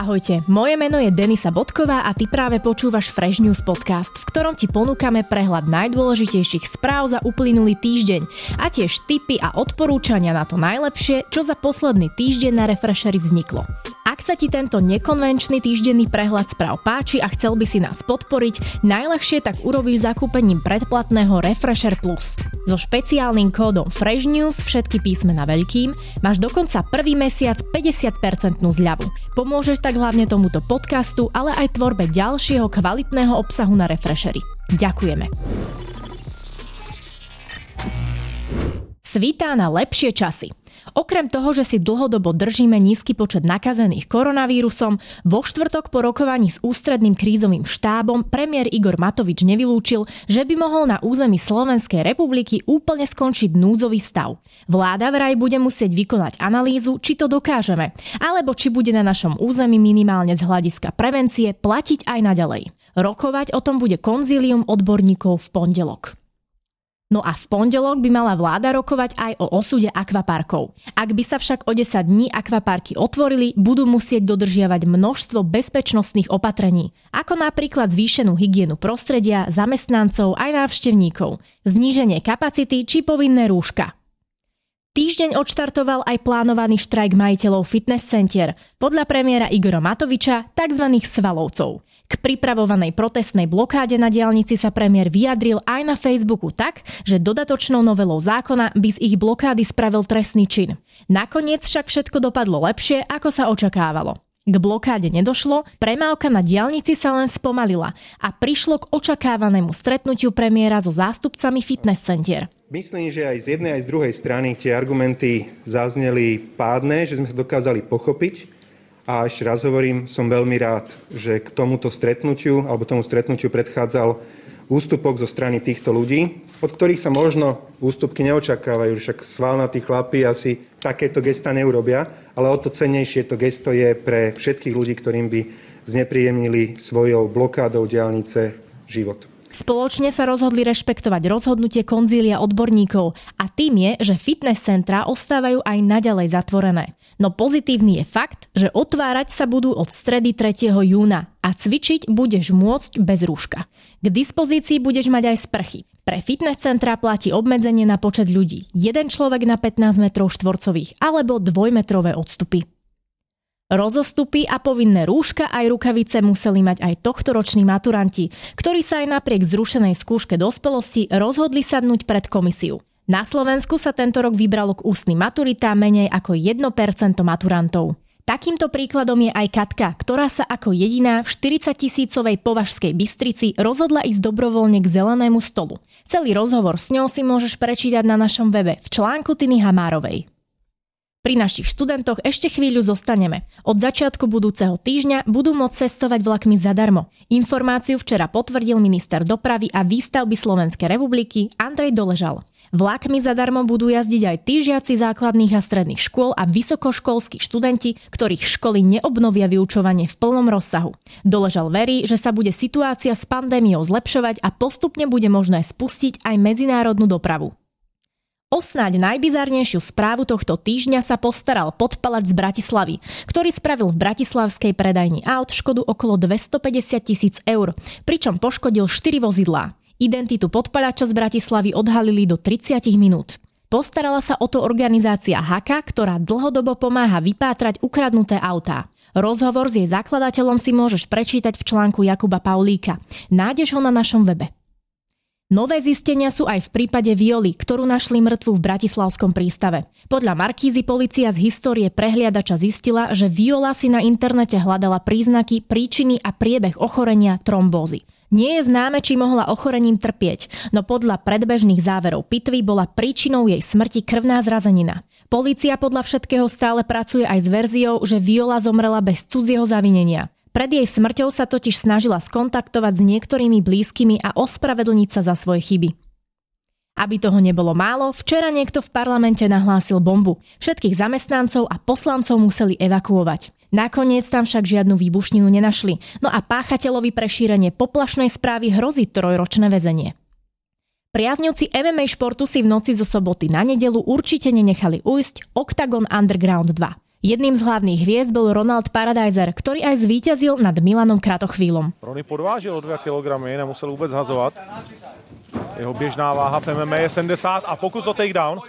Ahojte, moje meno je Denisa Bodková a ty práve počúvaš Fresh News podcast, v ktorom ti ponúkame prehľad najdôležitejších správ za uplynulý týždeň a tiež tipy a odporúčania na to najlepšie, čo za posledný týždeň na Refreshery vzniklo. Sa ti tento nekonvenčný týždenný prehľad správ páči a chcel by si nás podporiť, najľahšie tak urobíš zakúpením predplatného Refresher Plus. So špeciálnym kódom Fresh News všetky písmena veľkým máš dokonca prvý mesiac 50% zľavu. Pomôžeš tak hlavne tomuto podcastu, ale aj tvorbe ďalšieho kvalitného obsahu na Refreshery. Ďakujeme. Svítá na lepšie časy. Okrem toho, že si dlhodobo držíme nízky počet nakazených koronavírusom, vo štvrtok po rokovaní s ústredným krízovým štábom premiér Igor Matovič nevylúčil, že by mohol na území Slovenskej republiky úplne skončiť núdzový stav. Vláda vraj bude musieť vykonať analýzu, či to dokážeme, alebo či bude na našom území minimálne z hľadiska prevencie platiť aj naďalej. Rokovať o tom bude konzílium odborníkov v pondelok. No a v pondelok by mala vláda rokovať aj o osude akvaparkov. Ak by sa však o 10 dní akvaparky otvorili, budú musieť dodržiavať množstvo bezpečnostných opatrení, ako napríklad zvýšenú hygienu prostredia, zamestnancov aj návštevníkov, zníženie kapacity či povinné rúška. Týždeň odštartoval aj plánovaný štrajk majiteľov fitness center, podľa premiéra Igora Matoviča, tzv. svalovcov. K pripravovanej protestnej blokáde na diálnici sa premiér vyjadril aj na Facebooku tak, že dodatočnou novelou zákona by z ich blokády spravil trestný čin. Nakoniec však všetko dopadlo lepšie, ako sa očakávalo. K blokáde nedošlo, premávka na diálnici sa len spomalila a prišlo k očakávanému stretnutiu premiéra so zástupcami fitness center. Myslím, že aj z jednej, aj z druhej strany tie argumenty zazneli pádne, že sme sa dokázali pochopiť. A ešte raz hovorím, som veľmi rád, že k tomuto stretnutiu, alebo tomu stretnutiu predchádzal ústupok zo strany týchto ľudí, od ktorých sa možno ústupky neočakávajú, však svalnatí chlapi asi takéto gesta neurobia, ale o to cennejšie to gesto je pre všetkých ľudí, ktorým by znepríjemnili svojou blokádou diálnice život. Spoločne sa rozhodli rešpektovať rozhodnutie konzília odborníkov a tým je, že fitness centra ostávajú aj naďalej zatvorené. No pozitívny je fakt, že otvárať sa budú od stredy 3. júna a cvičiť budeš môcť bez rúška. K dispozícii budeš mať aj sprchy. Pre fitness centra platí obmedzenie na počet ľudí. Jeden človek na 15 metrov štvorcových alebo dvojmetrové odstupy. Rozostupy a povinné rúška aj rukavice museli mať aj tohtoroční maturanti, ktorí sa aj napriek zrušenej skúške dospelosti rozhodli sadnúť pred komisiu. Na Slovensku sa tento rok vybralo k ústnym maturitám menej ako 1% maturantov. Takýmto príkladom je aj Katka, ktorá sa ako jediná v 40 tisícovej považskej Bystrici rozhodla ísť dobrovoľne k zelenému stolu. Celý rozhovor s ňou si môžeš prečítať na našom webe v článku Tiny Hamárovej. Pri našich študentoch ešte chvíľu zostaneme. Od začiatku budúceho týždňa budú môcť cestovať vlakmi zadarmo. Informáciu včera potvrdil minister dopravy a výstavby Slovenskej republiky Andrej Doležal. Vlakmi zadarmo budú jazdiť aj tí žiaci základných a stredných škôl a vysokoškolskí študenti, ktorých školy neobnovia vyučovanie v plnom rozsahu. Doležal verí, že sa bude situácia s pandémiou zlepšovať a postupne bude možné spustiť aj medzinárodnú dopravu. O snáď najbizarnejšiu správu tohto týždňa sa postaral podpalač z Bratislavy, ktorý spravil v bratislavskej predajni aut škodu okolo 250 tisíc eur, pričom poškodil 4 vozidlá. Identitu podpalača z Bratislavy odhalili do 30 minút. Postarala sa o to organizácia Haka, ktorá dlhodobo pomáha vypátrať ukradnuté autá. Rozhovor s jej zakladateľom si môžeš prečítať v článku Jakuba Paulíka. Nájdeš ho na našom webe. Nové zistenia sú aj v prípade Violy, ktorú našli mŕtvu v Bratislavskom prístave. Podľa Markízy policia z histórie prehliadača zistila, že Viola si na internete hľadala príznaky, príčiny a priebeh ochorenia trombózy. Nie je známe, či mohla ochorením trpieť, no podľa predbežných záverov pitvy bola príčinou jej smrti krvná zrazenina. Polícia podľa všetkého stále pracuje aj s verziou, že Viola zomrela bez cudzieho zavinenia. Pred jej smrťou sa totiž snažila skontaktovať s niektorými blízkymi a ospravedlniť sa za svoje chyby. Aby toho nebolo málo, včera niekto v parlamente nahlásil bombu. Všetkých zamestnancov a poslancov museli evakuovať. Nakoniec tam však žiadnu výbušninu nenašli, no a páchateľovi pre šírenie poplašnej správy hrozí trojročné väzenie. Priaznivci MMA športu si v noci zo soboty na nedelu určite nenechali ujsť Octagon Underground 2. Jedným z hlavných hviezd bol Ronald Paradiser, ktorý aj zvíťazil nad Milanom Kratochvílom. Rony podvážil o 2 kg, nemusel vôbec hazovať. Jeho běžná váha v MMA je 70 a pokud to takedown,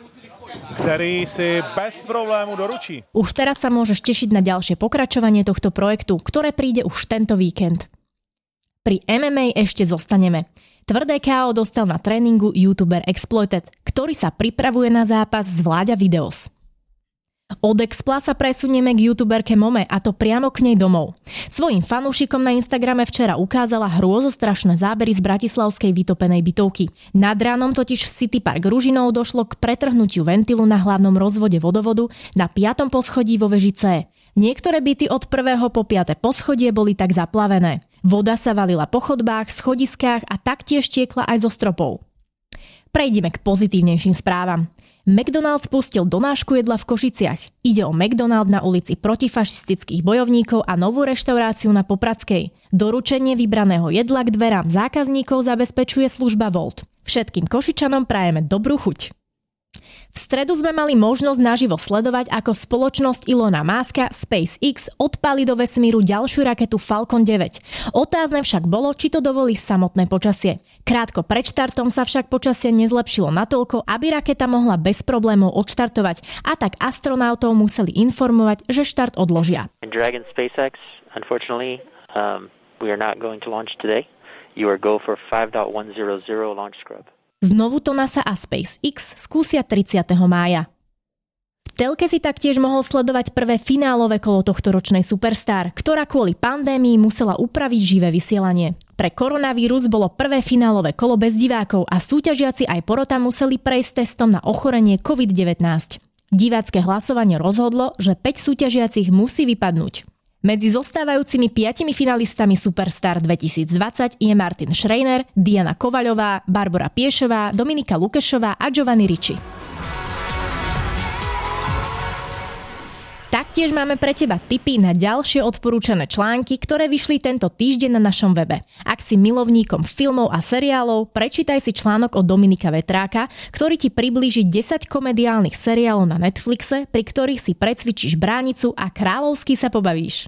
ktorý si bez problému doručí. Už teraz sa môžeš tešiť na ďalšie pokračovanie tohto projektu, ktoré príde už tento víkend. Pri MMA ešte zostaneme. Tvrdé KO dostal na tréningu youtuber Exploited, ktorý sa pripravuje na zápas z Vláďa Videos. Od Expla sa presunieme k youtuberke Mome a to priamo k nej domov. Svojim fanúšikom na Instagrame včera ukázala hrôzostrašné zábery z bratislavskej vytopenej bytovky. Nad ránom totiž v City Park Ružinov došlo k pretrhnutiu ventilu na hlavnom rozvode vodovodu na 5. poschodí vo veži C. Niektoré byty od 1. po 5. poschodie boli tak zaplavené. Voda sa valila po chodbách, schodiskách a taktiež tiekla aj zo stropov. Prejdeme k pozitívnejším správam. McDonald's pustil donášku jedla v Košiciach. Ide o McDonald na ulici protifašistických bojovníkov a novú reštauráciu na Popradskej. Doručenie vybraného jedla k dverám zákazníkov zabezpečuje služba Volt. Všetkým Košičanom prajeme dobrú chuť. V stredu sme mali možnosť naživo sledovať, ako spoločnosť Ilona Máska SpaceX odpali do vesmíru ďalšiu raketu Falcon 9. Otázne však bolo, či to dovolí samotné počasie. Krátko pred štartom sa však počasie nezlepšilo natoľko, aby raketa mohla bez problémov odštartovať a tak astronautov museli informovať, že štart odložia. Dragon SpaceX, unfortunately, um, we are not going to launch today. You are go for 5.100 launch scrub. Znovu to NASA a SpaceX skúsia 30. mája. V telke si taktiež mohol sledovať prvé finálové kolo tohto ročnej Superstar, ktorá kvôli pandémii musela upraviť živé vysielanie. Pre koronavírus bolo prvé finálové kolo bez divákov a súťažiaci aj porota museli prejsť testom na ochorenie COVID-19. Divácké hlasovanie rozhodlo, že 5 súťažiacich musí vypadnúť. Medzi zostávajúcimi piatimi finalistami Superstar 2020 je Martin Schreiner, Diana Kovaľová, Barbara Piešová, Dominika Lukešová a Giovanni Ricci. Taktiež máme pre teba tipy na ďalšie odporúčané články, ktoré vyšli tento týždeň na našom webe. Ak si milovníkom filmov a seriálov, prečítaj si článok od Dominika Vetráka, ktorý ti priblíži 10 komediálnych seriálov na Netflixe, pri ktorých si precvičíš bránicu a kráľovsky sa pobavíš.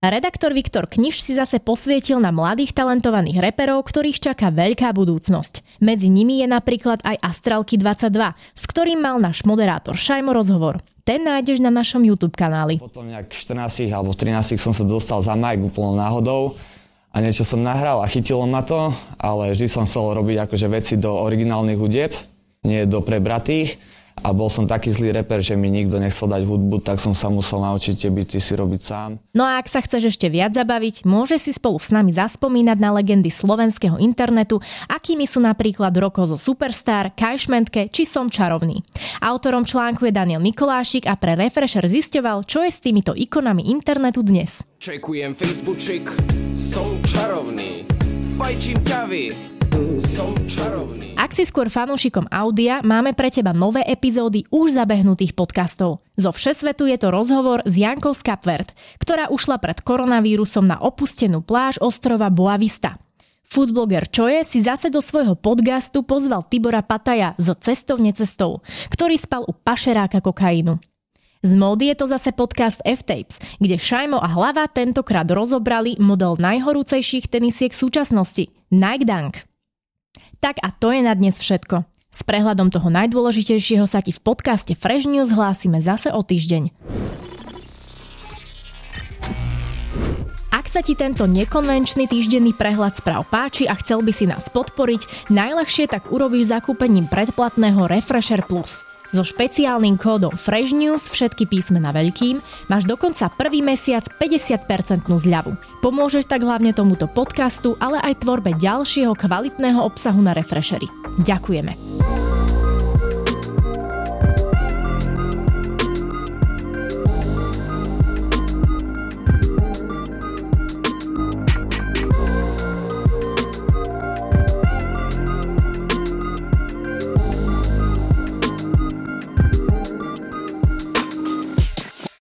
Redaktor Viktor Kniž si zase posvietil na mladých talentovaných reperov, ktorých čaká veľká budúcnosť. Medzi nimi je napríklad aj Astralky 22, s ktorým mal náš moderátor Šajmo rozhovor. Ten nájdeš na našom YouTube kanáli. Potom nejak 14 alebo 13 som sa dostal za Mike úplnou náhodou a niečo som nahral a chytilo ma to, ale vždy som chcel robiť akože veci do originálnych hudieb, nie do prebratých a bol som taký zlý reper, že mi nikto nechcel dať hudbu, tak som sa musel naučiť tie byty si robiť sám. No a ak sa chceš ešte viac zabaviť, môže si spolu s nami zaspomínať na legendy slovenského internetu, akými sú napríklad Roko zo Superstar, Kajšmentke či Som čarovný. Autorom článku je Daniel Mikolášik a pre Refresher zisťoval, čo je s týmito ikonami internetu dnes. Čekujem Facebookčik, som čarovný, fajčím ťavy. Ak si skôr fanúšikom audia, máme pre teba nové epizódy už zabehnutých podcastov. Zo Všesvetu je to rozhovor s Jankou z Kapvert, ktorá ušla pred koronavírusom na opustenú pláž ostrova Boavista. Foodbloger Čoje si zase do svojho podcastu pozval Tibora Pataja z Cestou necestou, ktorý spal u pašeráka kokainu. Z módy je to zase podcast F-Tapes, kde Šajmo a Hlava tentokrát rozobrali model najhorúcejších tenisiek súčasnosti, Nike Dunk. Tak a to je na dnes všetko. S prehľadom toho najdôležitejšieho sa ti v podcaste Fresh News hlásime zase o týždeň. Ak sa ti tento nekonvenčný týždenný prehľad správ páči a chcel by si nás podporiť, najľahšie tak urobíš zakúpením predplatného Refresher Plus. So špeciálnym kódom Fresh News všetky písmena veľkým máš dokonca prvý mesiac 50% zľavu. Pomôžeš tak hlavne tomuto podcastu, ale aj tvorbe ďalšieho kvalitného obsahu na Refreshery. Ďakujeme.